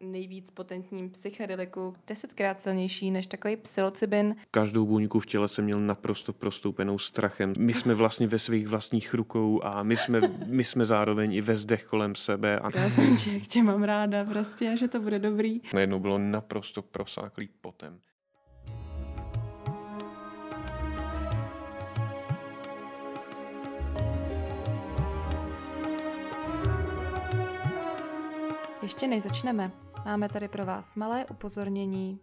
nejvíc potentním psychedeliku, desetkrát silnější než takový psilocybin. Každou buňku v těle jsem měl naprosto prostoupenou strachem. My jsme vlastně ve svých vlastních rukou a my jsme, my jsme zároveň i ve zdech kolem sebe. A... Já jsem tě, tě mám ráda prostě, že to bude dobrý. Najednou bylo naprosto prosáklý potem. Ještě než začneme, máme tady pro vás malé upozornění.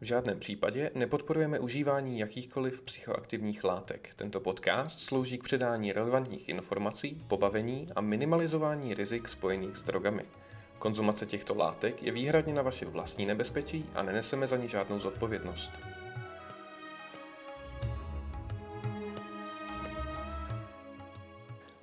V žádném případě nepodporujeme užívání jakýchkoliv psychoaktivních látek. Tento podcast slouží k předání relevantních informací, pobavení a minimalizování rizik spojených s drogami. Konzumace těchto látek je výhradně na vaše vlastní nebezpečí a neneseme za ní žádnou zodpovědnost.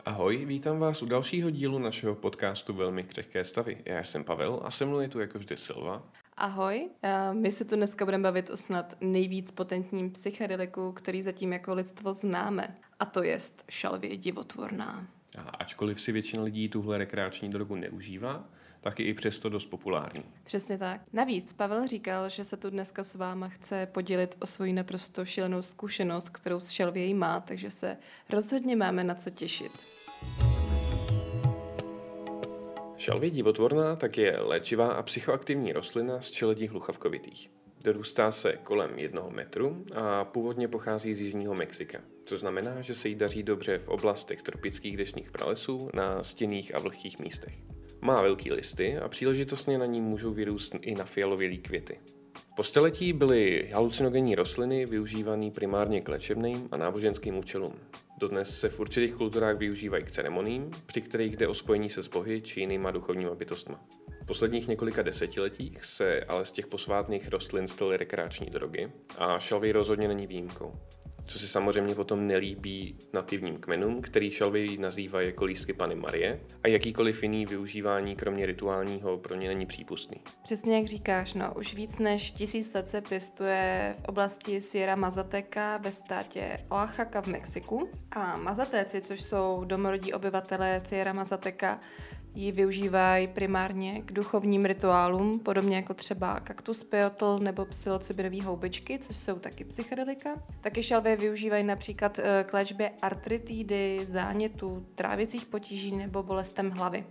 Ahoj, vítám vás u dalšího dílu našeho podcastu Velmi křehké stavy. Já jsem Pavel a se mnou je tu jako vždy Silva. Ahoj, my se tu dneska budeme bavit o snad nejvíc potentním psychedeliku, který zatím jako lidstvo známe, a to jest šalvě divotvorná. A ačkoliv si většina lidí tuhle rekreační drogu neužívá, tak je i přesto dost populární. Přesně tak. Navíc Pavel říkal, že se tu dneska s váma chce podělit o svoji naprosto šílenou zkušenost, kterou s šelvějí má, takže se rozhodně máme na co těšit. Šalvě divotvorná tak je léčivá a psychoaktivní rostlina z čeledí hluchavkovitých. Dorůstá se kolem jednoho metru a původně pochází z jižního Mexika, což znamená, že se jí daří dobře v oblastech tropických deštných pralesů na stěných a vlhkých místech. Má velký listy a příležitostně na ní můžou vyrůst i na fialovělý květy. Po staletí byly halucinogenní rostliny využívané primárně k léčebným a náboženským účelům. Dodnes se v určitých kulturách využívají k ceremoním, při kterých jde o spojení se s bohy či jinýma duchovníma bytostma. V posledních několika desetiletích se ale z těch posvátných rostlin staly rekreační drogy a šalvej rozhodně není výjimkou co se samozřejmě potom nelíbí nativním kmenům, který šalvy nazývají jako lístky Pany Marie a jakýkoliv jiný využívání kromě rituálního pro ně není přípustný. Přesně jak říkáš, no, už víc než tisíc let se pěstuje v oblasti Sierra Mazateca ve státě Oaxaca v Mexiku a Mazatéci, což jsou domorodí obyvatelé Sierra Mazateca, ji využívají primárně k duchovním rituálům, podobně jako třeba kaktus peotl nebo psilocybinové houbičky, což jsou taky psychedelika. Taky šalvě využívají například eh, k léčbě artritidy, zánětů, trávicích potíží nebo bolestem hlavy.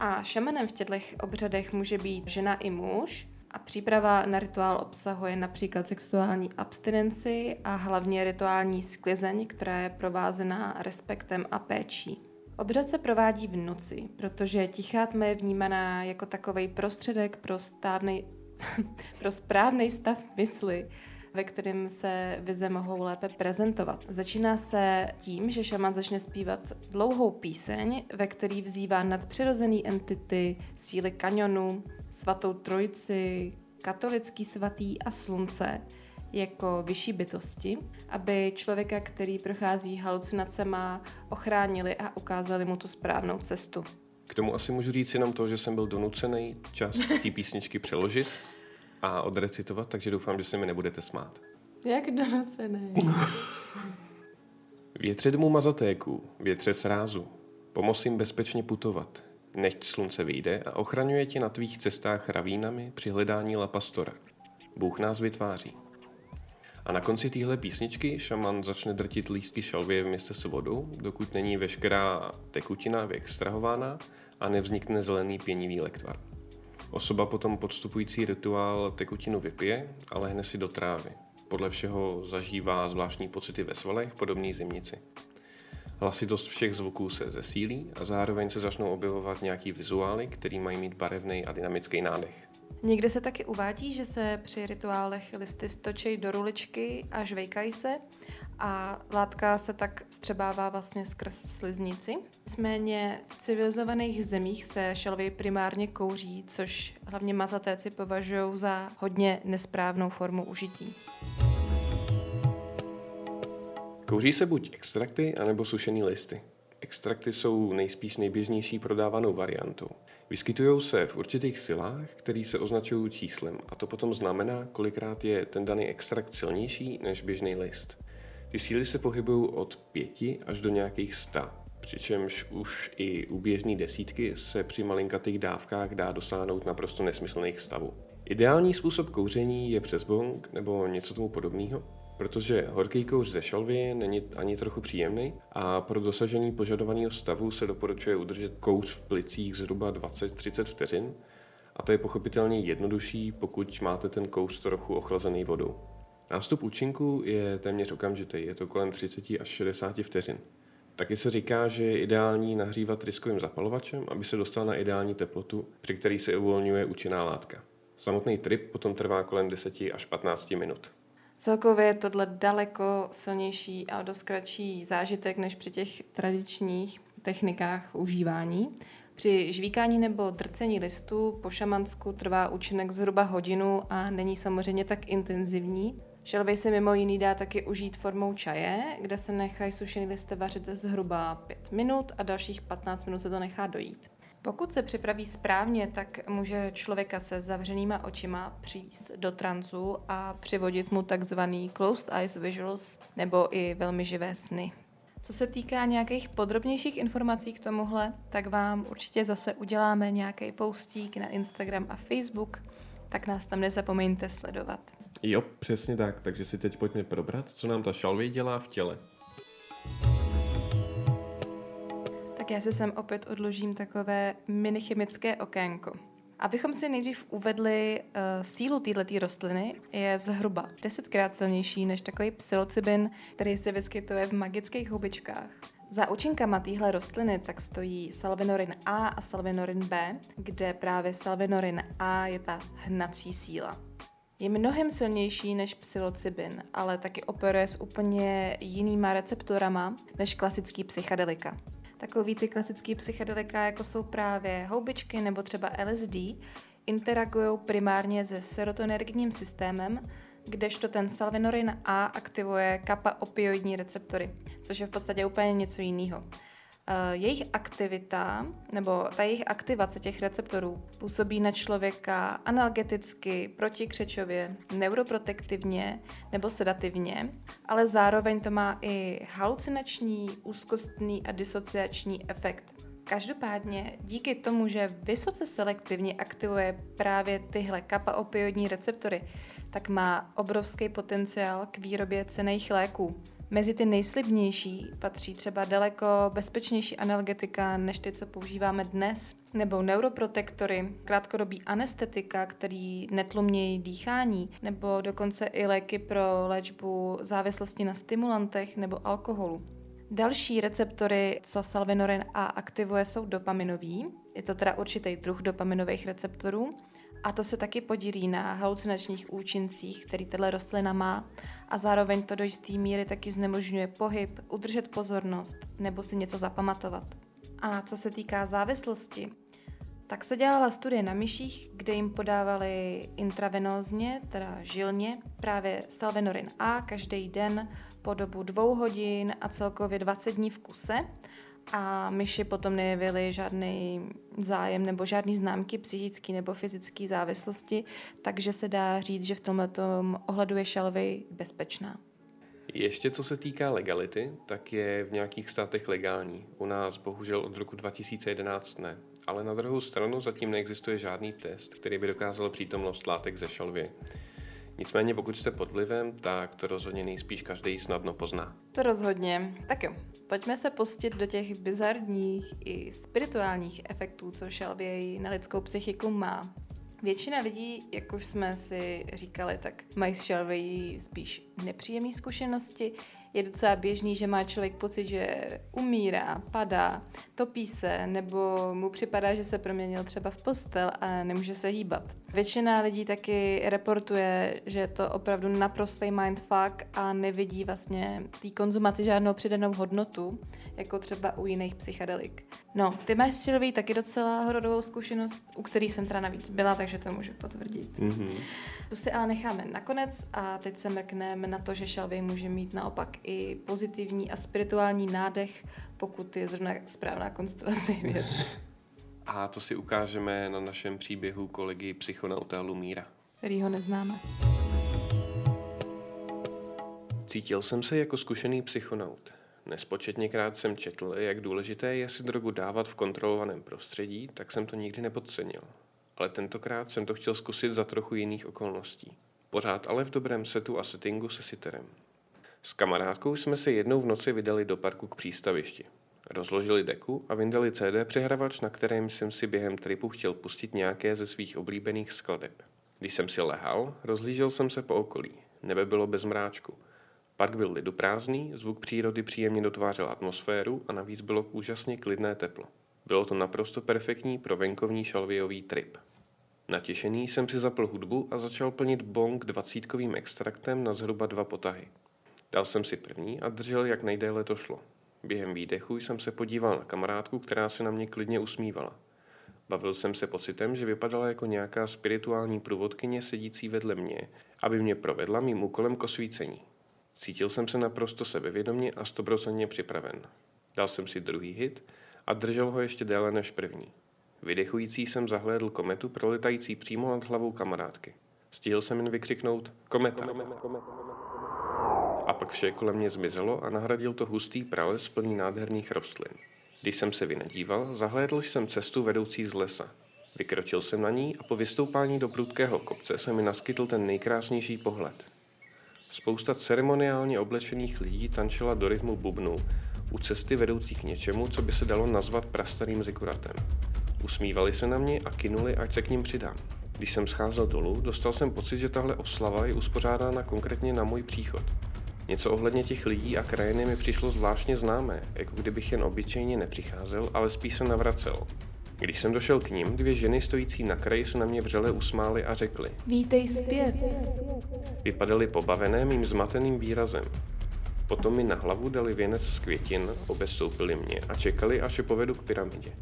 A šamanem v těchto obřadech může být žena i muž, a příprava na rituál obsahuje například sexuální abstinenci a hlavně rituální sklizeň, která je provázená respektem a péčí. Obřad se provádí v noci, protože tichá tma je vnímaná jako takový prostředek pro, stávnej, pro správný stav mysli, ve kterém se vize mohou lépe prezentovat. Začíná se tím, že šaman začne zpívat dlouhou píseň, ve který vzývá nadpřirozený entity, síly kanionu, svatou trojici, katolický svatý a slunce – jako vyšší bytosti, aby člověka, který prochází halucinacema, ochránili a ukázali mu tu správnou cestu. K tomu asi můžu říct jenom to, že jsem byl donucený část té písničky přeložit a odrecitovat, takže doufám, že se mi nebudete smát. Jak donucený? Větře domů mazatéku, větře srázu, pomoz jim bezpečně putovat, nechť slunce vyjde a ochraňuje tě na tvých cestách ravínami při hledání lapastora. Bůh nás vytváří. A na konci téhle písničky šaman začne drtit lístky šalvě v městě s vodou, dokud není veškerá tekutina vyextrahována a nevznikne zelený pěnivý lektvar. Osoba potom podstupující rituál tekutinu vypije a lehne si do trávy. Podle všeho zažívá zvláštní pocity ve svalech, podobný zimnici. Hlasitost všech zvuků se zesílí a zároveň se začnou objevovat nějaký vizuály, který mají mít barevný a dynamický nádech. Někde se taky uvádí, že se při rituálech listy stočí do ruličky a žvejkají se a látka se tak vstřebává vlastně skrz sliznici. Nicméně v civilizovaných zemích se šelvy primárně kouří, což hlavně mazatéci považují za hodně nesprávnou formu užití. Kouří se buď extrakty, anebo sušený listy. Extrakty jsou nejspíš nejběžnější prodávanou variantou. Vyskytují se v určitých silách, které se označují číslem a to potom znamená, kolikrát je ten daný extrakt silnější než běžný list. Ty síly se pohybují od 5 až do nějakých 100. Přičemž už i u běžné desítky se při malinkatých dávkách dá dosáhnout naprosto nesmyslných stavů. Ideální způsob kouření je přes bong nebo něco tomu podobného, protože horký kouř ze šalvy není ani trochu příjemný a pro dosažení požadovaného stavu se doporučuje udržet kouř v plicích zhruba 20-30 vteřin a to je pochopitelně jednodušší, pokud máte ten kouř trochu ochlazený vodou. Nástup účinku je téměř okamžitý, je to kolem 30 až 60 vteřin. Taky se říká, že je ideální nahřívat riskovým zapalovačem, aby se dostal na ideální teplotu, při který se uvolňuje účinná látka. Samotný trip potom trvá kolem 10 až 15 minut. Celkově je tohle daleko silnější a dost kratší zážitek než při těch tradičních technikách užívání. Při žvíkání nebo drcení listu po šamansku trvá účinek zhruba hodinu a není samozřejmě tak intenzivní. Šelvej se mimo jiný dá taky užít formou čaje, kde se nechají sušený listy vařit zhruba 5 minut a dalších 15 minut se to nechá dojít. Pokud se připraví správně, tak může člověka se zavřenýma očima přivíst do tranzu a přivodit mu takzvaný closed eyes visuals nebo i velmi živé sny. Co se týká nějakých podrobnějších informací k tomuhle, tak vám určitě zase uděláme nějaký postík na Instagram a Facebook, tak nás tam nezapomeňte sledovat. Jo, přesně tak, takže si teď pojďme probrat, co nám ta šalvě dělá v těle. Tak já si sem opět odložím takové mini chemické okénko. Abychom si nejdřív uvedli uh, sílu této rostliny, je zhruba desetkrát silnější než takový psilocybin, který se vyskytuje v magických hubičkách. Za účinkama téhle rostliny tak stojí salvinorin A a salvinorin B, kde právě salvinorin A je ta hnací síla. Je mnohem silnější než psilocybin, ale taky operuje s úplně jinýma receptorama než klasický psychedelika. Takový ty klasický psychedelika, jako jsou právě houbičky nebo třeba LSD, interagují primárně se serotonergním systémem, kdežto ten salvinorin A aktivuje kappa opioidní receptory, což je v podstatě úplně něco jiného. Eh, jejich aktivita, nebo ta jejich aktivace těch receptorů působí na člověka analgeticky, protikřečově, neuroprotektivně nebo sedativně, ale zároveň to má i halucinační, úzkostný a disociační efekt. Každopádně díky tomu, že vysoce selektivně aktivuje právě tyhle kappa opioidní receptory, tak má obrovský potenciál k výrobě cených léků. Mezi ty nejslibnější patří třeba daleko bezpečnější analgetika než ty, co používáme dnes, nebo neuroprotektory, krátkodobý anestetika, který netlumějí dýchání, nebo dokonce i léky pro léčbu závislosti na stimulantech nebo alkoholu. Další receptory, co salvinorin A aktivuje, jsou dopaminový. Je to teda určitý druh dopaminových receptorů. A to se taky podílí na halucinačních účincích, který tato rostlina má a zároveň to do jisté míry taky znemožňuje pohyb, udržet pozornost nebo si něco zapamatovat. A co se týká závislosti, tak se dělala studie na myších, kde jim podávali intravenózně, teda žilně, právě salvinorin A každý den po dobu dvou hodin a celkově 20 dní v kuse a myši potom nejevily žádný zájem nebo žádný známky psychické nebo fyzické závislosti, takže se dá říct, že v tomto ohledu je šalvy bezpečná. Ještě co se týká legality, tak je v nějakých státech legální. U nás bohužel od roku 2011 ne. Ale na druhou stranu zatím neexistuje žádný test, který by dokázal přítomnost látek ze šalvy. Nicméně pokud jste pod vlivem, tak to rozhodně nejspíš každý snadno pozná. To rozhodně. Tak jo, pojďme se pustit do těch bizarních i spirituálních efektů, co šalvěj na lidskou psychiku má. Většina lidí, jak už jsme si říkali, tak mají s šalvějí spíš nepříjemné zkušenosti, je docela běžný, že má člověk pocit, že umírá, padá, topí se, nebo mu připadá, že se proměnil třeba v postel a nemůže se hýbat. Většina lidí taky reportuje, že je to opravdu naprostý mindfuck a nevidí vlastně té konzumaci žádnou přidanou hodnotu, jako třeba u jiných psychedelik. No, ty máš s taky docela horodovou zkušenost, u který jsem teda navíc byla, takže to můžu potvrdit. Mm-hmm. Tu si ale necháme nakonec a teď se mrkneme na to, že šalvej může mít naopak i pozitivní a spirituální nádech, pokud je zrovna správná konstelace hvězd. A to si ukážeme na našem příběhu kolegy psychonauta Lumíra. Který ho neznáme. Cítil jsem se jako zkušený psychonaut. Nespočetněkrát jsem četl, jak důležité je si drogu dávat v kontrolovaném prostředí, tak jsem to nikdy nepodcenil. Ale tentokrát jsem to chtěl zkusit za trochu jiných okolností. Pořád ale v dobrém setu a settingu se siterem. S kamarádkou jsme se jednou v noci vydali do parku k přístavišti. Rozložili deku a vyndali CD přehravač, na kterém jsem si během tripu chtěl pustit nějaké ze svých oblíbených skladeb. Když jsem si lehal, rozlížel jsem se po okolí. Nebe bylo bez mráčku. Park byl liduprázdný, zvuk přírody příjemně dotvářel atmosféru a navíc bylo úžasně klidné teplo. Bylo to naprosto perfektní pro venkovní šalvějový trip. Natěšený jsem si zapl hudbu a začal plnit bong dvacítkovým extraktem na zhruba dva potahy. Dal jsem si první a držel, jak nejdéle to šlo. Během výdechu jsem se podíval na kamarádku, která se na mě klidně usmívala. Bavil jsem se pocitem, že vypadala jako nějaká spirituální průvodkyně sedící vedle mě, aby mě provedla mým úkolem k osvícení. Cítil jsem se naprosto sebevědomně a stoprocentně připraven. Dal jsem si druhý hit a držel ho ještě déle než první. Vydechující jsem zahlédl kometu proletající přímo nad hlavou kamarádky. Stihl jsem jen vykřiknout kometa, kometa. A pak vše kolem mě zmizelo a nahradil to hustý prales plný nádherných rostlin. Když jsem se vynadíval, zahlédl jsem cestu vedoucí z lesa. Vykročil jsem na ní a po vystoupání do prudkého kopce se mi naskytl ten nejkrásnější pohled. Spousta ceremoniálně oblečených lidí tančila do rytmu bubnu u cesty vedoucí k něčemu, co by se dalo nazvat prastarým zikuratem. Usmívali se na mě a kinuli, ať se k ním přidám. Když jsem scházel dolů, dostal jsem pocit, že tahle oslava je uspořádána konkrétně na můj příchod. Něco ohledně těch lidí a krajiny mi přišlo zvláštně známé, jako kdybych jen obyčejně nepřicházel, ale spíš se navracel. Když jsem došel k ním, dvě ženy stojící na kraji se na mě vřele usmály a řekly. Vítej zpět. Vypadaly pobavené mým zmateným výrazem. Potom mi na hlavu dali věnec z květin, obestoupili mě a čekali, až je povedu k pyramidě.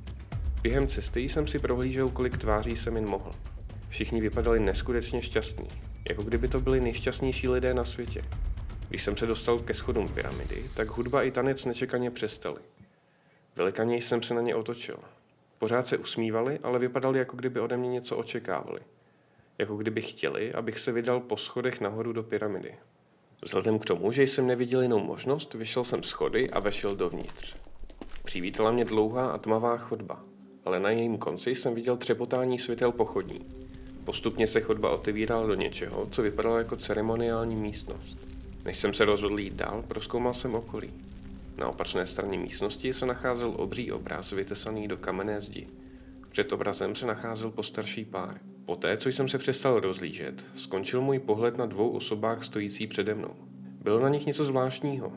Během cesty jsem si prohlížel, kolik tváří jsem jen mohl. Všichni vypadali neskutečně šťastní, jako kdyby to byli nejšťastnější lidé na světě. Když jsem se dostal ke schodům pyramidy, tak hudba i tanec nečekaně přestaly. Velikaně jsem se na ně otočil. Pořád se usmívali, ale vypadali, jako kdyby ode mě něco očekávali. Jako kdyby chtěli, abych se vydal po schodech nahoru do pyramidy. Vzhledem k tomu, že jsem neviděl jinou možnost, vyšel jsem schody a vešel dovnitř. Přivítala mě dlouhá a tmavá chodba, ale na jejím konci jsem viděl třepotání světel pochodní. Postupně se chodba otevírala do něčeho, co vypadalo jako ceremoniální místnost. Než jsem se rozhodl jít dál, proskoumal jsem okolí. Na opačné straně místnosti se nacházel obří obraz vytesaný do kamenné zdi. Před obrazem se nacházel postarší pár. Poté, co jsem se přestal rozlížet, skončil můj pohled na dvou osobách stojící přede mnou. Bylo na nich něco zvláštního,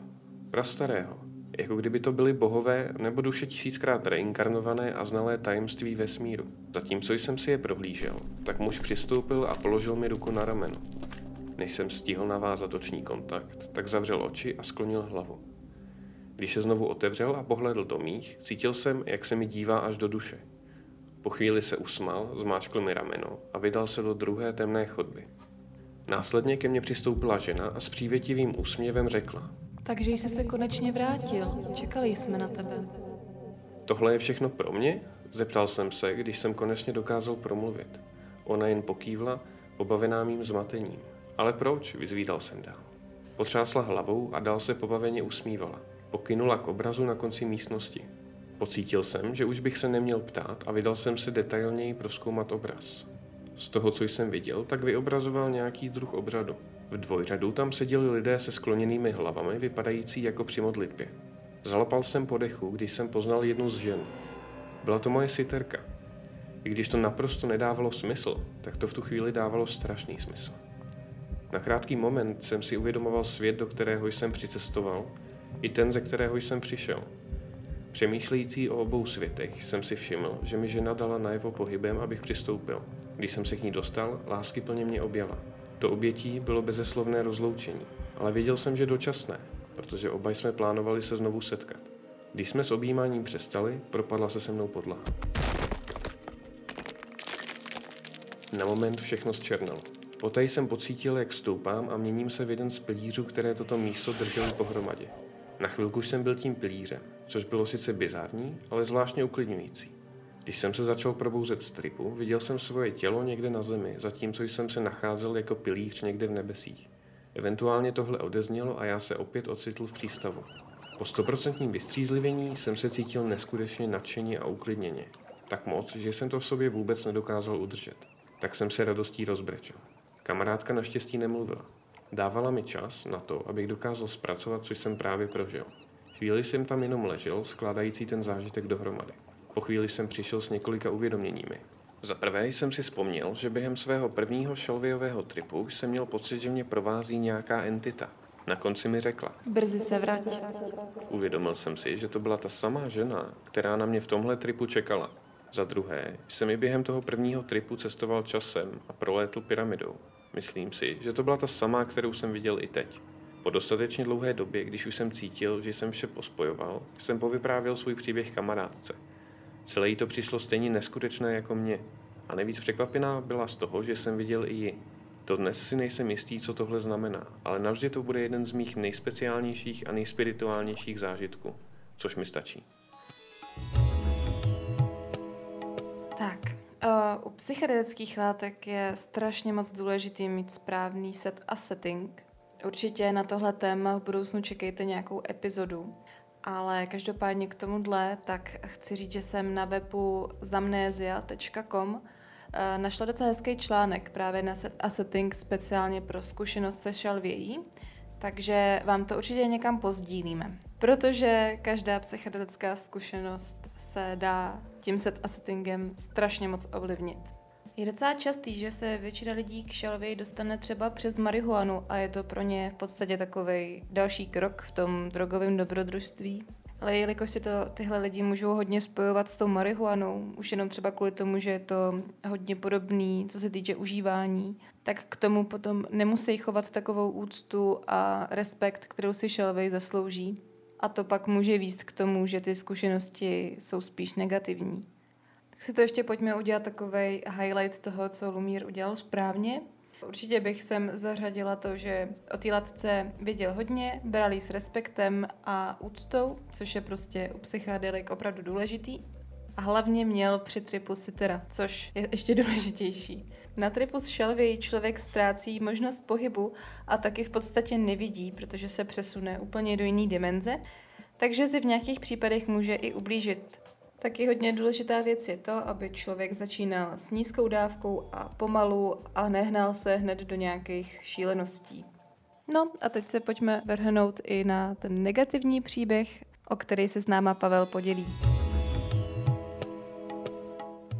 prastarého, jako kdyby to byly bohové nebo duše tisíckrát reinkarnované a znalé tajemství vesmíru. Zatímco jsem si je prohlížel, tak muž přistoupil a položil mi ruku na rameno. Než jsem stihl navázat oční kontakt, tak zavřel oči a sklonil hlavu. Když se znovu otevřel a pohledl do mých, cítil jsem, jak se mi dívá až do duše. Po chvíli se usmál, zmáčkl mi rameno a vydal se do druhé temné chodby. Následně ke mně přistoupila žena a s přívětivým úsměvem řekla. Takže jsi se konečně vrátil. Čekali jsme na tebe. Tohle je všechno pro mě? Zeptal jsem se, když jsem konečně dokázal promluvit. Ona jen pokývla, pobavená mým zmatením. Ale proč? Vyzvídal jsem dál. Potřásla hlavou a dál se pobaveně usmívala. Pokynula k obrazu na konci místnosti. Pocítil jsem, že už bych se neměl ptát a vydal jsem se detailněji proskoumat obraz. Z toho, co jsem viděl, tak vyobrazoval nějaký druh obřadu. V dvojřadu tam seděli lidé se skloněnými hlavami, vypadající jako při modlitbě. Zalapal jsem po dechu, když jsem poznal jednu z žen. Byla to moje siterka. I když to naprosto nedávalo smysl, tak to v tu chvíli dávalo strašný smysl. Na krátký moment jsem si uvědomoval svět, do kterého jsem přicestoval, i ten, ze kterého jsem přišel. Přemýšlející o obou světech jsem si všiml, že mi žena dala najevo pohybem, abych přistoupil. Když jsem se k ní dostal, lásky plně mě objala. To obětí bylo bezeslovné rozloučení, ale věděl jsem, že dočasné, protože oba jsme plánovali se znovu setkat. Když jsme s objímáním přestali, propadla se se mnou podlaha. Na moment všechno zčernalo. Poté jsem pocítil, jak stoupám a měním se v jeden z pilířů, které toto místo držely pohromadě. Na chvilku jsem byl tím pilířem, což bylo sice bizární, ale zvláštně uklidňující. Když jsem se začal probouzet z tripu, viděl jsem svoje tělo někde na zemi, zatímco jsem se nacházel jako pilíř někde v nebesích. Eventuálně tohle odeznělo a já se opět ocitl v přístavu. Po stoprocentním vystřízlivění jsem se cítil neskutečně nadšeně a uklidněně. Tak moc, že jsem to v sobě vůbec nedokázal udržet. Tak jsem se radostí rozbrečel. Kamarádka naštěstí nemluvila. Dávala mi čas na to, abych dokázal zpracovat, co jsem právě prožil. Chvíli jsem tam jenom ležel, skládající ten zážitek dohromady. Po chvíli jsem přišel s několika uvědoměními. Za prvé jsem si vzpomněl, že během svého prvního šalviového tripu jsem měl pocit, že mě provází nějaká entita. Na konci mi řekla. Brzy se vrať. Uvědomil jsem si, že to byla ta samá žena, která na mě v tomhle tripu čekala. Za druhé, jsem i během toho prvního tripu cestoval časem a prolétl pyramidou. Myslím si, že to byla ta samá, kterou jsem viděl i teď. Po dostatečně dlouhé době, když už jsem cítil, že jsem vše pospojoval, jsem povyprávěl svůj příběh kamarádce. Celé jí to přišlo stejně neskutečné jako mě. A nejvíc překvapená byla z toho, že jsem viděl i ji. To dnes si nejsem jistý, co tohle znamená, ale navždy to bude jeden z mých nejspeciálnějších a nejspirituálnějších zážitků, což mi stačí. Tak, uh, u psychedelických látek je strašně moc důležitý mít správný set a setting. Určitě na tohle téma v budoucnu čekejte nějakou epizodu. Ale každopádně k tomuhle, tak chci říct, že jsem na webu zamnézia.com eh, našla docela hezký článek právě na set a setting speciálně pro zkušenost se šalvějí, takže vám to určitě někam pozdílíme. Protože každá psychedelická zkušenost se dá tím set a settingem strašně moc ovlivnit. Je docela častý, že se většina lidí k šalvěji dostane třeba přes marihuanu a je to pro ně v podstatě takový další krok v tom drogovém dobrodružství. Ale jelikož si to tyhle lidi můžou hodně spojovat s tou marihuanou, už jenom třeba kvůli tomu, že je to hodně podobný, co se týče užívání, tak k tomu potom nemusí chovat takovou úctu a respekt, kterou si šelvej zaslouží. A to pak může výst k tomu, že ty zkušenosti jsou spíš negativní. Tak si to ještě pojďme udělat takový highlight toho, co Lumír udělal správně. Určitě bych sem zařadila to, že o té latce věděl hodně, bral s respektem a úctou, což je prostě u psychedelik opravdu důležitý. A hlavně měl při tripu sitera, což je ještě důležitější. Na tripu s šelvy člověk ztrácí možnost pohybu a taky v podstatě nevidí, protože se přesune úplně do jiné dimenze, takže si v nějakých případech může i ublížit. Taky hodně důležitá věc je to, aby člověk začínal s nízkou dávkou a pomalu a nehnal se hned do nějakých šíleností. No a teď se pojďme vrhnout i na ten negativní příběh, o který se s náma Pavel podělí.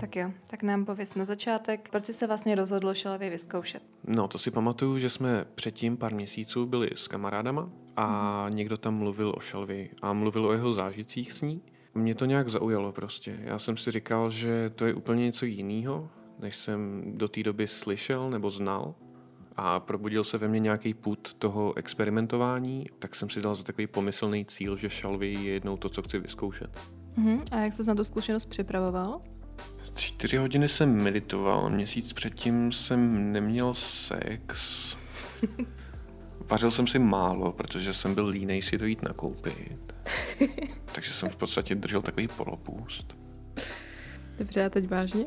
Tak jo, tak nám pověs na začátek, proč jsi se vlastně rozhodl šalavě vyzkoušet? No, to si pamatuju, že jsme předtím pár měsíců byli s kamarádama a mm. někdo tam mluvil o šalvi a mluvil o jeho zážitcích s ní. Mě to nějak zaujalo prostě. Já jsem si říkal, že to je úplně něco jiného, než jsem do té doby slyšel nebo znal. A probudil se ve mně nějaký put toho experimentování, tak jsem si dal za takový pomyslný cíl, že šalvy je jednou to, co chci vyzkoušet. Uh-huh. A jak se na tu zkušenost připravoval? Čtyři hodiny jsem meditoval, měsíc předtím jsem neměl sex. Vařil jsem si málo, protože jsem byl línej si to jít nakoupit. Takže jsem v podstatě držel takový polopůst. Dobře, a teď vážně?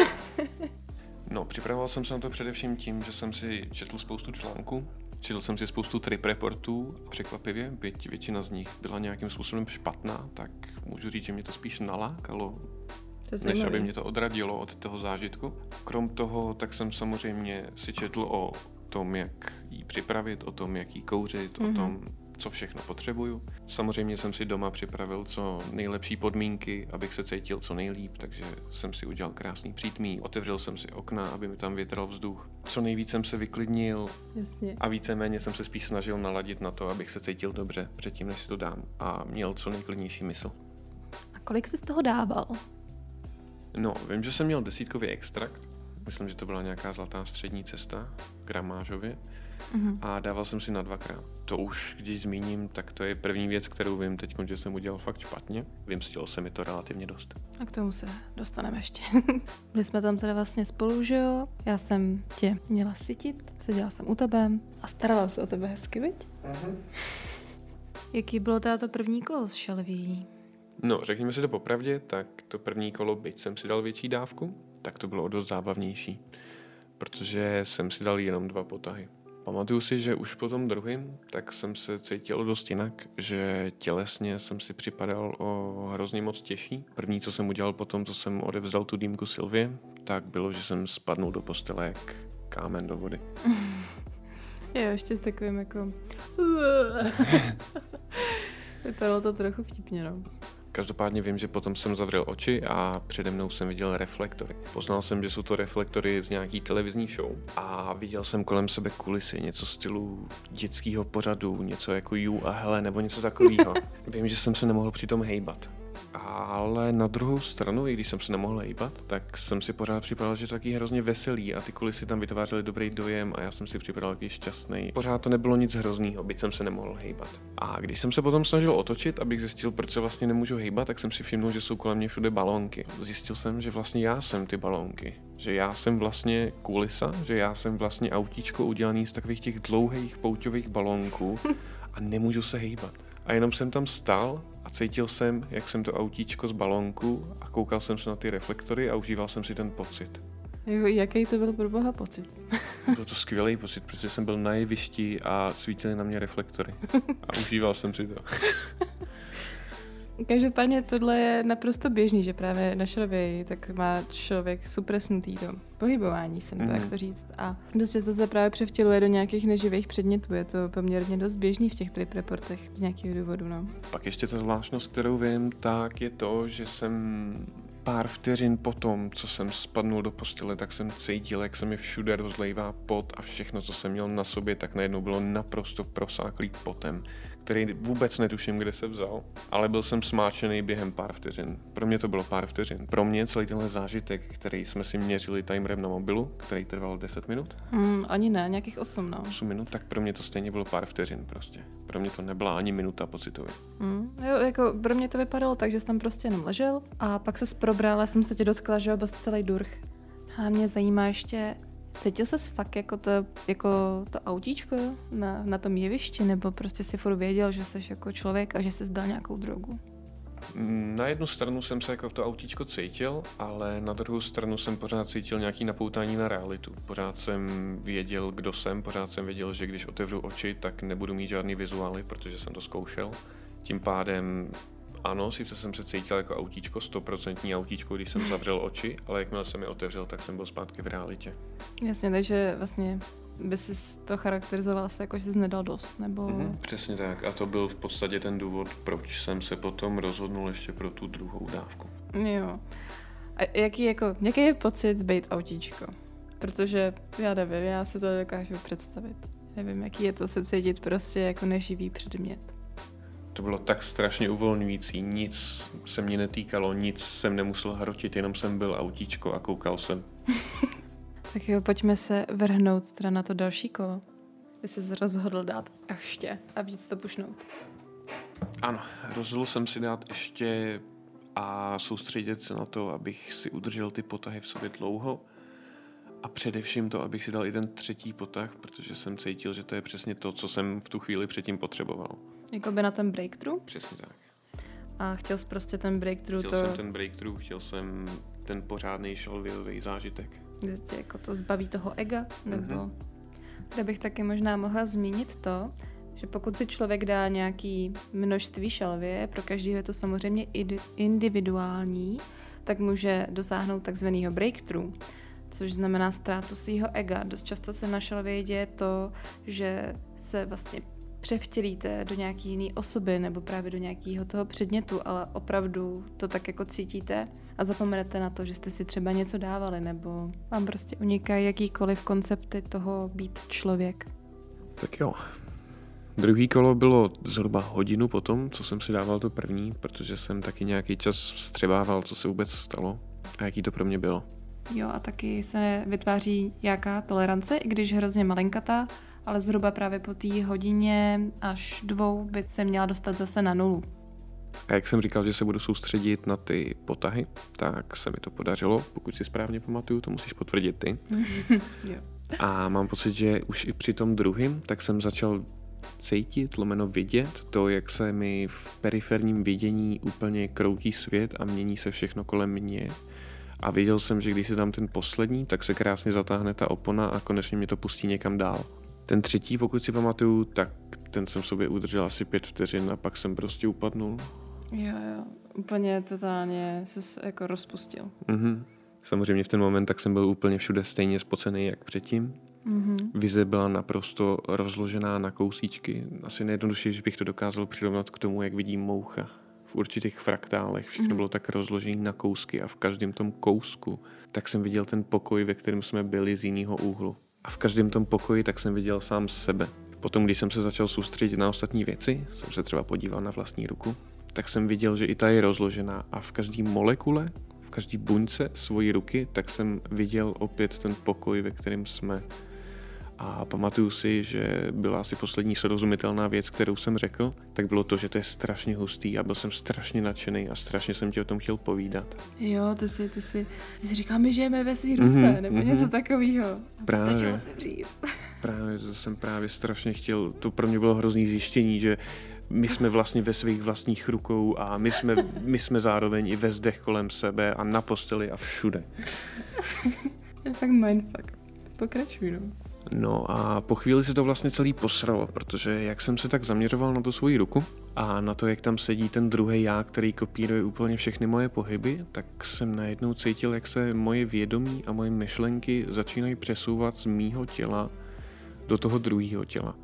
no, připravoval jsem se na to především tím, že jsem si četl spoustu článků, četl jsem si spoustu trip reportů a překvapivě, byť většina z nich byla nějakým způsobem špatná, tak můžu říct, že mě to spíš nalákalo, to než aby mě to odradilo od toho zážitku. Krom toho, tak jsem samozřejmě si četl o tom, jak ji připravit, o tom, jak ji kouřit, mm-hmm. o mhm. tom, co všechno potřebuju. Samozřejmě jsem si doma připravil co nejlepší podmínky, abych se cítil co nejlíp, takže jsem si udělal krásný přítmí, otevřel jsem si okna, aby mi tam větral vzduch. Co nejvíc jsem se vyklidnil Jasně. a víceméně jsem se spíš snažil naladit na to, abych se cítil dobře předtím, než si to dám a měl co nejklidnější mysl. A kolik jsi z toho dával? No, vím, že jsem měl desítkový extrakt, myslím, že to byla nějaká zlatá střední cesta, gramážově mm-hmm. a dával jsem si na dvakrát. To už, když zmíním, tak to je první věc, kterou vím teď, že jsem udělal fakt špatně. Vymstilo se mi to relativně dost. A k tomu se dostaneme ještě. Byli jsme tam teda vlastně spolu, že jo? Já jsem tě měla sytit, seděla jsem u tebe a starala se o tebe hezky, viď? Mm-hmm. Jaký bylo teda to první kolo s šalví? No, řekněme si to popravdě, tak to první kolo, byť jsem si dal větší dávku, tak to bylo o dost zábavnější, protože jsem si dal jenom dva potahy. Pamatuju si, že už po tom druhém, tak jsem se cítil dost jinak, že tělesně jsem si připadal o hrozně moc těžší. První, co jsem udělal potom, co jsem odevzdal tu dýmku Silvě, tak bylo, že jsem spadnul do postele jak kámen do vody. jo, ještě s takovým jako... Vypadalo to trochu vtipně, no. Každopádně vím, že potom jsem zavřel oči a přede mnou jsem viděl reflektory. Poznal jsem, že jsou to reflektory z nějaký televizní show a viděl jsem kolem sebe kulisy, něco stylu dětského pořadu, něco jako You a Hele nebo něco takového. vím, že jsem se nemohl přitom hejbat. Ale na druhou stranu, i když jsem se nemohl hejbat, tak jsem si pořád připadal, že to taky hrozně veselý a ty kulisy tam vytvářely dobrý dojem a já jsem si připadal taky šťastný. Pořád to nebylo nic hroznýho, byť jsem se nemohl hejbat. A když jsem se potom snažil otočit, abych zjistil, proč se vlastně nemůžu hejbat, tak jsem si všimnul, že jsou kolem mě všude balónky. Zjistil jsem, že vlastně já jsem ty balónky. Že já jsem vlastně kulisa, že já jsem vlastně autíčko udělaný z takových těch dlouhých pouťových balónků a nemůžu se hejbat. A jenom jsem tam stál a cítil jsem, jak jsem to autíčko z balónku a koukal jsem se na ty reflektory a užíval jsem si ten pocit. Jaký to byl pro boha pocit? Byl to skvělý pocit, protože jsem byl na jevišti a svítily na mě reflektory. A užíval jsem si to. Každopádně tohle je naprosto běžný, že právě na šrověji tak má člověk supresnutý to pohybování se, nebo mm. jak mhm. to říct. A dost často se právě převtěluje do nějakých neživých předmětů. Je to poměrně dost běžný v těch trip reportech z nějakého důvodu. No. Pak ještě ta zvláštnost, kterou vím, tak je to, že jsem pár vteřin potom, co jsem spadnul do postele, tak jsem cítil, jak se mi všude rozlejvá pot a všechno, co jsem měl na sobě, tak najednou bylo naprosto prosáklý potem který vůbec netuším, kde se vzal, ale byl jsem smáčený během pár vteřin. Pro mě to bylo pár vteřin. Pro mě celý tenhle zážitek, který jsme si měřili timerem na mobilu, který trval 10 minut. Mm, ani ne, nějakých 8, no. 8 minut, tak pro mě to stejně bylo pár vteřin prostě. Pro mě to nebyla ani minuta pocitově. Mm, jo, jako pro mě to vypadalo tak, že jsem tam prostě jenom ležel a pak se probrala, jsem se tě dotkla, že jo, celý durch. A mě zajímá ještě, Cítil ses fakt jako to, jako to autíčko na, na tom jevišti, nebo prostě si furt věděl, že jsi jako člověk a že jsi zdal nějakou drogu? Na jednu stranu jsem se jako v to autíčko cítil, ale na druhou stranu jsem pořád cítil nějaký napoutání na realitu. Pořád jsem věděl, kdo jsem, pořád jsem věděl, že když otevřu oči, tak nebudu mít žádný vizuály, protože jsem to zkoušel. Tím pádem ano, sice jsem se cítil jako autíčko, stoprocentní autíčko, když jsem zavřel oči, ale jakmile jsem je otevřel, tak jsem byl zpátky v realitě. Jasně, takže vlastně by si to charakterizoval se jako, že jsi nedal dost, nebo... Mm-hmm, přesně tak a to byl v podstatě ten důvod, proč jsem se potom rozhodnul ještě pro tu druhou dávku. Jo. A jaký, jako, jaký je pocit být autíčko? Protože já nevím, já si to dokážu představit. Nevím, jaký je to se cítit prostě jako neživý předmět to bylo tak strašně uvolňující, nic se mě netýkalo, nic jsem nemusel hrotit, jenom jsem byl autíčko a koukal jsem. tak jo, pojďme se vrhnout teda na to další kolo. Ty jsi rozhodl dát ještě a víc to pušnout. Ano, rozhodl jsem si dát ještě a soustředit se na to, abych si udržel ty potahy v sobě dlouho a především to, abych si dal i ten třetí potah, protože jsem cítil, že to je přesně to, co jsem v tu chvíli předtím potřeboval. Jako by na ten breakthrough? Přesně tak. A chtěl jsi prostě ten breakthrough chtěl to... jsem ten breakthrough, chtěl jsem ten pořádný šalvěvý zážitek. Kde tě jako to zbaví toho ega, nebo... Mm-hmm. Kde bych taky možná mohla zmínit to, že pokud si člověk dá nějaký množství šalvě, pro každého je to samozřejmě individuální, tak může dosáhnout takzvaného breakthrough, což znamená ztrátu svého ega. Dost často se na šalvě děje to, že se vlastně převtělíte do nějaký jiné osoby nebo právě do nějakého toho předmětu, ale opravdu to tak jako cítíte a zapomenete na to, že jste si třeba něco dávali nebo vám prostě unikají jakýkoliv koncepty toho být člověk. Tak jo. Druhý kolo bylo zhruba hodinu potom, co jsem si dával to první, protože jsem taky nějaký čas vstřebával, co se vůbec stalo a jaký to pro mě bylo. Jo, a taky se vytváří jaká tolerance, i když hrozně malinkatá, ale zhruba právě po té hodině až dvou by se měla dostat zase na nulu. A jak jsem říkal, že se budu soustředit na ty potahy, tak se mi to podařilo. Pokud si správně pamatuju, to musíš potvrdit ty. jo. A mám pocit, že už i při tom druhém, tak jsem začal cítit, lomeno vidět to, jak se mi v periferním vidění úplně kroutí svět a mění se všechno kolem mě. A věděl jsem, že když si dám ten poslední, tak se krásně zatáhne ta opona a konečně mě to pustí někam dál. Ten třetí, pokud si pamatuju, tak ten jsem sobě udržel asi pět vteřin a pak jsem prostě upadnul. Jo, jo, úplně totálně se jako rozpustil. Mhm. Samozřejmě v ten moment tak jsem byl úplně všude stejně spocený jak předtím. Mm-hmm. Vize byla naprosto rozložená na kousíčky. Asi nejjednodušší, že bych to dokázal přirovnat k tomu, jak vidím moucha. V určitých fraktálech všechno mm-hmm. bylo tak rozložené na kousky a v každém tom kousku tak jsem viděl ten pokoj, ve kterém jsme byli z jiného úhlu. A v každém tom pokoji tak jsem viděl sám sebe. Potom, když jsem se začal soustředit na ostatní věci, jsem se třeba podíval na vlastní ruku, tak jsem viděl, že i ta je rozložená a v každé molekule, v každé buňce svojí ruky, tak jsem viděl opět ten pokoj, ve kterém jsme. A pamatuju si, že byla asi poslední srozumitelná věc, kterou jsem řekl, tak bylo to, že to je strašně hustý a byl jsem strašně nadšený a strašně jsem ti o tom chtěl povídat. Jo, ty jsi, ty jsi, ty jsi říkal, my žijeme ve svých ruce, mm-hmm, nebo mm-hmm. něco takového. Právě. To chtěl jsem říct. Právě, to jsem právě strašně chtěl, to pro mě bylo hrozný zjištění, že my jsme vlastně ve svých vlastních rukou a my jsme, my jsme zároveň i ve zdech kolem sebe a na posteli a všude. je fakt mindfuck. Pokračuj, no. No a po chvíli se to vlastně celý posralo, protože jak jsem se tak zaměřoval na tu svoji ruku a na to, jak tam sedí ten druhý já, který kopíruje úplně všechny moje pohyby, tak jsem najednou cítil, jak se moje vědomí a moje myšlenky začínají přesouvat z mýho těla do toho druhého těla.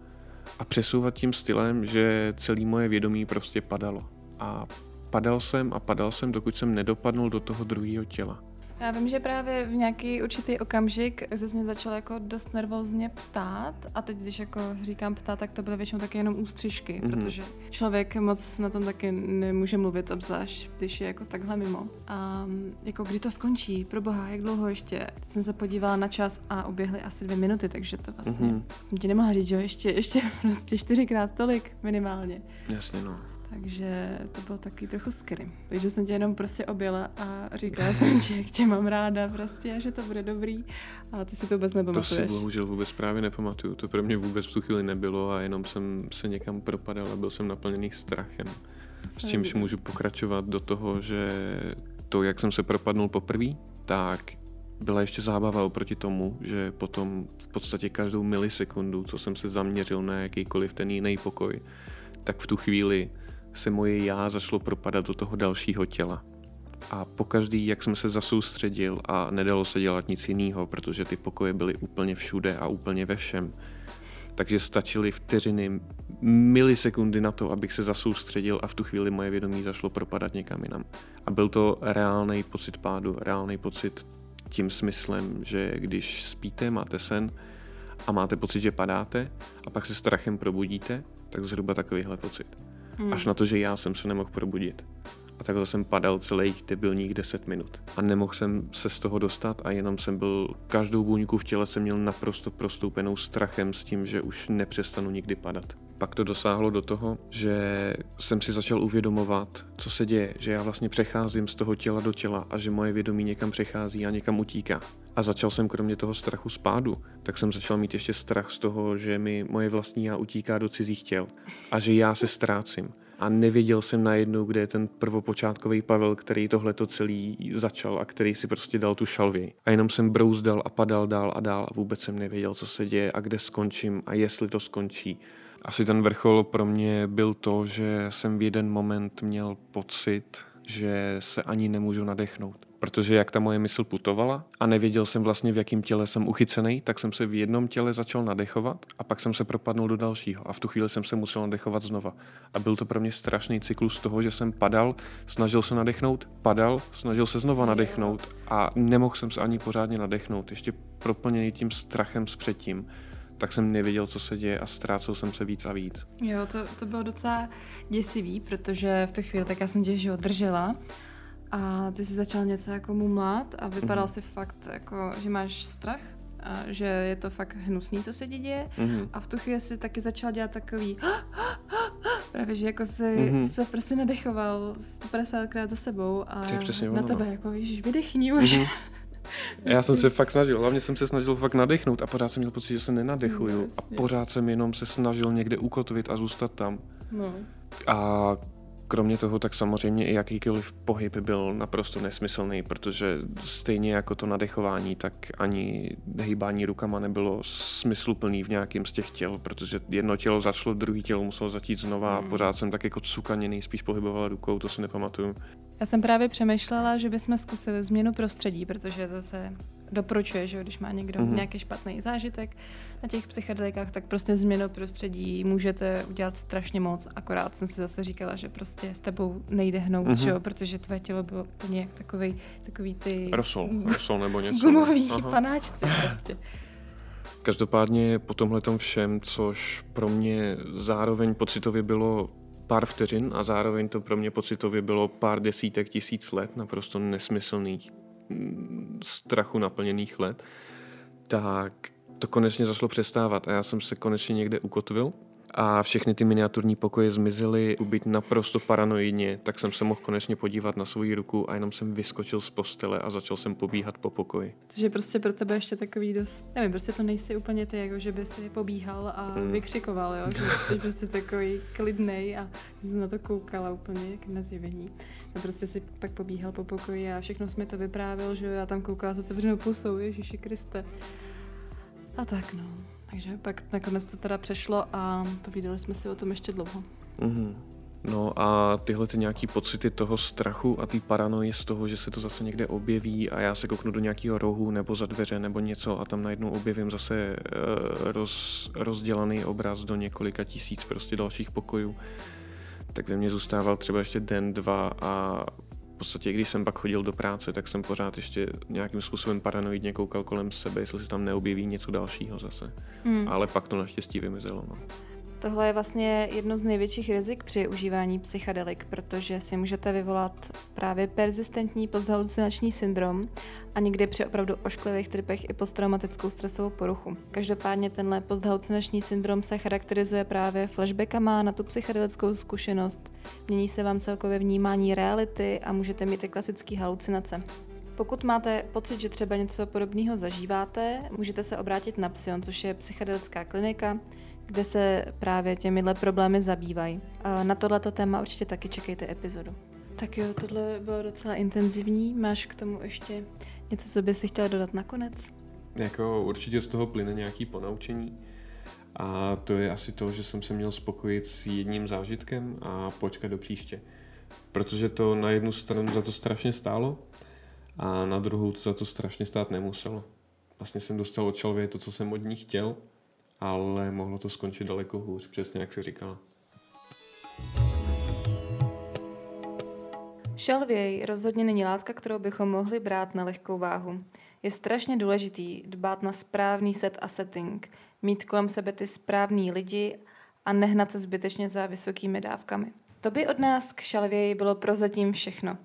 A přesouvat tím stylem, že celé moje vědomí prostě padalo. A padal jsem a padal jsem, dokud jsem nedopadnul do toho druhého těla. Já vím, že právě v nějaký určitý okamžik se mě začal jako dost nervózně ptát a teď, když jako říkám ptát, tak to byly většinou taky jenom ústřižky, mm-hmm. protože člověk moc na tom taky nemůže mluvit, obzvlášť když je jako takhle mimo. A jako kdy to skončí, pro boha, jak dlouho ještě? Teď jsem se podívala na čas a uběhly asi dvě minuty, takže to vlastně mm-hmm. jsem ti nemohla říct, že jo, ještě, ještě prostě čtyřikrát tolik minimálně. Jasně, no. Takže to bylo taky trochu skry. Takže jsem tě jenom prostě objela a říkala jsem ti, jak tě mám ráda prostě, že to bude dobrý. A ty si to vůbec nepamatuješ. To si bohužel vůbec právě nepamatuju. To pro mě vůbec v tu chvíli nebylo a jenom jsem se někam propadal a byl jsem naplněný strachem. S čímž můžu pokračovat do toho, že to, jak jsem se propadnul poprvé, tak byla ještě zábava oproti tomu, že potom v podstatě každou milisekundu, co jsem se zaměřil na jakýkoliv ten jiný pokoj, tak v tu chvíli se moje já začalo propadat do toho dalšího těla. A pokaždý, jak jsem se zasoustředil a nedalo se dělat nic jiného, protože ty pokoje byly úplně všude a úplně ve všem, takže stačily vteřiny, milisekundy na to, abych se zasoustředil a v tu chvíli moje vědomí zašlo propadat někam jinam. A byl to reálný pocit pádu, reálný pocit tím smyslem, že když spíte, máte sen a máte pocit, že padáte a pak se strachem probudíte, tak zhruba takovýhle pocit. Hmm. Až na to, že já jsem se nemohl probudit. A takhle jsem padal celých debilních 10 minut. A nemohl jsem se z toho dostat a jenom jsem byl, každou buňku v těle jsem měl naprosto prostoupenou strachem s tím, že už nepřestanu nikdy padat. Pak to dosáhlo do toho, že jsem si začal uvědomovat, co se děje, že já vlastně přecházím z toho těla do těla a že moje vědomí někam přechází a někam utíká. A začal jsem kromě toho strachu spádu, tak jsem začal mít ještě strach z toho, že mi moje vlastní já utíká do cizích těl a že já se ztrácím. A nevěděl jsem najednou, kde je ten prvopočátkový Pavel, který tohle to celý začal a který si prostě dal tu šalvěj. A jenom jsem brouzdal a padal dál a dál a vůbec jsem nevěděl, co se děje a kde skončím a jestli to skončí. Asi ten vrchol pro mě byl to, že jsem v jeden moment měl pocit, že se ani nemůžu nadechnout. Protože jak ta moje mysl putovala a nevěděl jsem vlastně, v jakém těle jsem uchycený, tak jsem se v jednom těle začal nadechovat a pak jsem se propadnul do dalšího. A v tu chvíli jsem se musel nadechovat znova. A byl to pro mě strašný cyklus toho, že jsem padal, snažil se nadechnout, padal, snažil se znova nadechnout a nemohl jsem se ani pořádně nadechnout, ještě proplněný tím strachem s předtím tak jsem nevěděl, co se děje a ztrácel jsem se víc a víc. Jo, to, to bylo docela děsivý, protože v tu chvíli tak já jsem tě že držela a ty jsi začal něco jako mumlat a vypadal mm-hmm. si fakt jako, že máš strach a že je to fakt hnusný, co se ti děje. Mm-hmm. A v tu chvíli si taky začal dělat takový právě, že jako si mm-hmm. se prostě nadechoval 150krát za sebou a na ono, tebe no. jako, ježiš, vydechni už. Mm-hmm. Já jsem se fakt snažil, hlavně jsem se snažil fakt nadechnout a pořád jsem měl pocit, že se nenadechuju no, a pořád jsem jenom se snažil někde ukotvit a zůstat tam. No. A kromě toho, tak samozřejmě i jakýkoliv pohyb byl naprosto nesmyslný, protože stejně jako to nadechování, tak ani hýbání rukama nebylo smysluplný v nějakém z těch těl, protože jedno tělo začalo, druhý tělo muselo začít znova a hmm. pořád jsem tak jako cukaněný, spíš pohyboval rukou, to si nepamatuju. Já jsem právě přemýšlela, že bychom zkusili změnu prostředí, protože to se doporučuje, že když má někdo mm-hmm. nějaký špatný zážitek na těch psychedelikách, tak prostě změnu prostředí můžete udělat strašně moc. Akorát jsem si zase říkala, že prostě s tebou nejde hnout, mm-hmm. že jo, protože tvé tělo bylo úplně jak takový, takový ty... Rosol, rosol nebo něco. Gumový Aha. panáčci prostě. Každopádně po tomhle všem, což pro mě zároveň pocitově bylo pár vteřin a zároveň to pro mě pocitově bylo pár desítek tisíc let naprosto nesmyslných mm, strachu naplněných let, tak to konečně zašlo přestávat a já jsem se konečně někde ukotvil a všechny ty miniaturní pokoje zmizely, být naprosto paranoidně, tak jsem se mohl konečně podívat na svou ruku a jenom jsem vyskočil z postele a začal jsem pobíhat po pokoji. Což je prostě pro tebe ještě takový dost, nevím, prostě to nejsi úplně ty, jako že by si pobíhal a hmm. vykřikoval, jo, že jsi prostě takový klidnej a jsem na to koukala úplně jak na zjevení. A prostě si pak pobíhal po pokoji a všechno jsme to vyprávěl, že já tam koukala s otevřenou pusou, Ježíši Kriste. A tak no. Takže pak nakonec to teda přešlo a povídali jsme si o tom ještě dlouho. Mm-hmm. No a tyhle ty nějaký pocity toho strachu a ty paranoje z toho, že se to zase někde objeví a já se kouknu do nějakého rohu nebo za dveře nebo něco a tam najednou objevím zase uh, roz, rozdělaný obraz do několika tisíc prostě dalších pokojů, tak ve mně zůstával třeba ještě den, dva a podstatě, když jsem pak chodil do práce, tak jsem pořád ještě nějakým způsobem paranoidně koukal kolem sebe, jestli se tam neobjeví něco dalšího zase. Hmm. Ale pak to naštěstí vymizelo. No. Tohle je vlastně jedno z největších rizik při užívání psychedelik, protože si můžete vyvolat právě persistentní posthalucinační syndrom a někdy při opravdu ošklivých tripech i posttraumatickou stresovou poruchu. Každopádně tenhle posthalucinační syndrom se charakterizuje právě flashbackama na tu psychedelickou zkušenost. Mění se vám celkově vnímání reality a můžete mít i klasické halucinace. Pokud máte pocit, že třeba něco podobného zažíváte, můžete se obrátit na Psion, což je psychedelická klinika, kde se právě těmihle problémy zabývají. A na tohleto téma určitě taky čekejte epizodu. Tak jo, tohle bylo docela intenzivní. Máš k tomu ještě něco, co bys si chtěla dodat nakonec? Jako určitě z toho plyne nějaký ponaučení. A to je asi to, že jsem se měl spokojit s jedním zážitkem a počkat do příště. Protože to na jednu stranu za to strašně stálo a na druhou za to strašně stát nemuselo. Vlastně jsem dostal od Čelvě to, co jsem od ní chtěl ale mohlo to skončit daleko hůř, přesně jak se říkala. Šalvěj rozhodně není látka, kterou bychom mohli brát na lehkou váhu. Je strašně důležitý dbát na správný set a setting, mít kolem sebe ty správný lidi a nehnat se zbytečně za vysokými dávkami. To by od nás k šalvěji bylo prozatím všechno.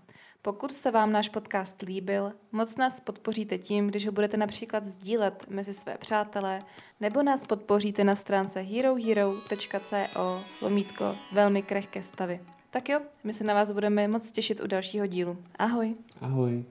Pokud se vám náš podcast líbil, moc nás podpoříte tím, když ho budete například sdílet mezi své přátelé, nebo nás podpoříte na stránce herohero.co lomítko velmi krehké stavy. Tak jo, my se na vás budeme moc těšit u dalšího dílu. Ahoj. Ahoj.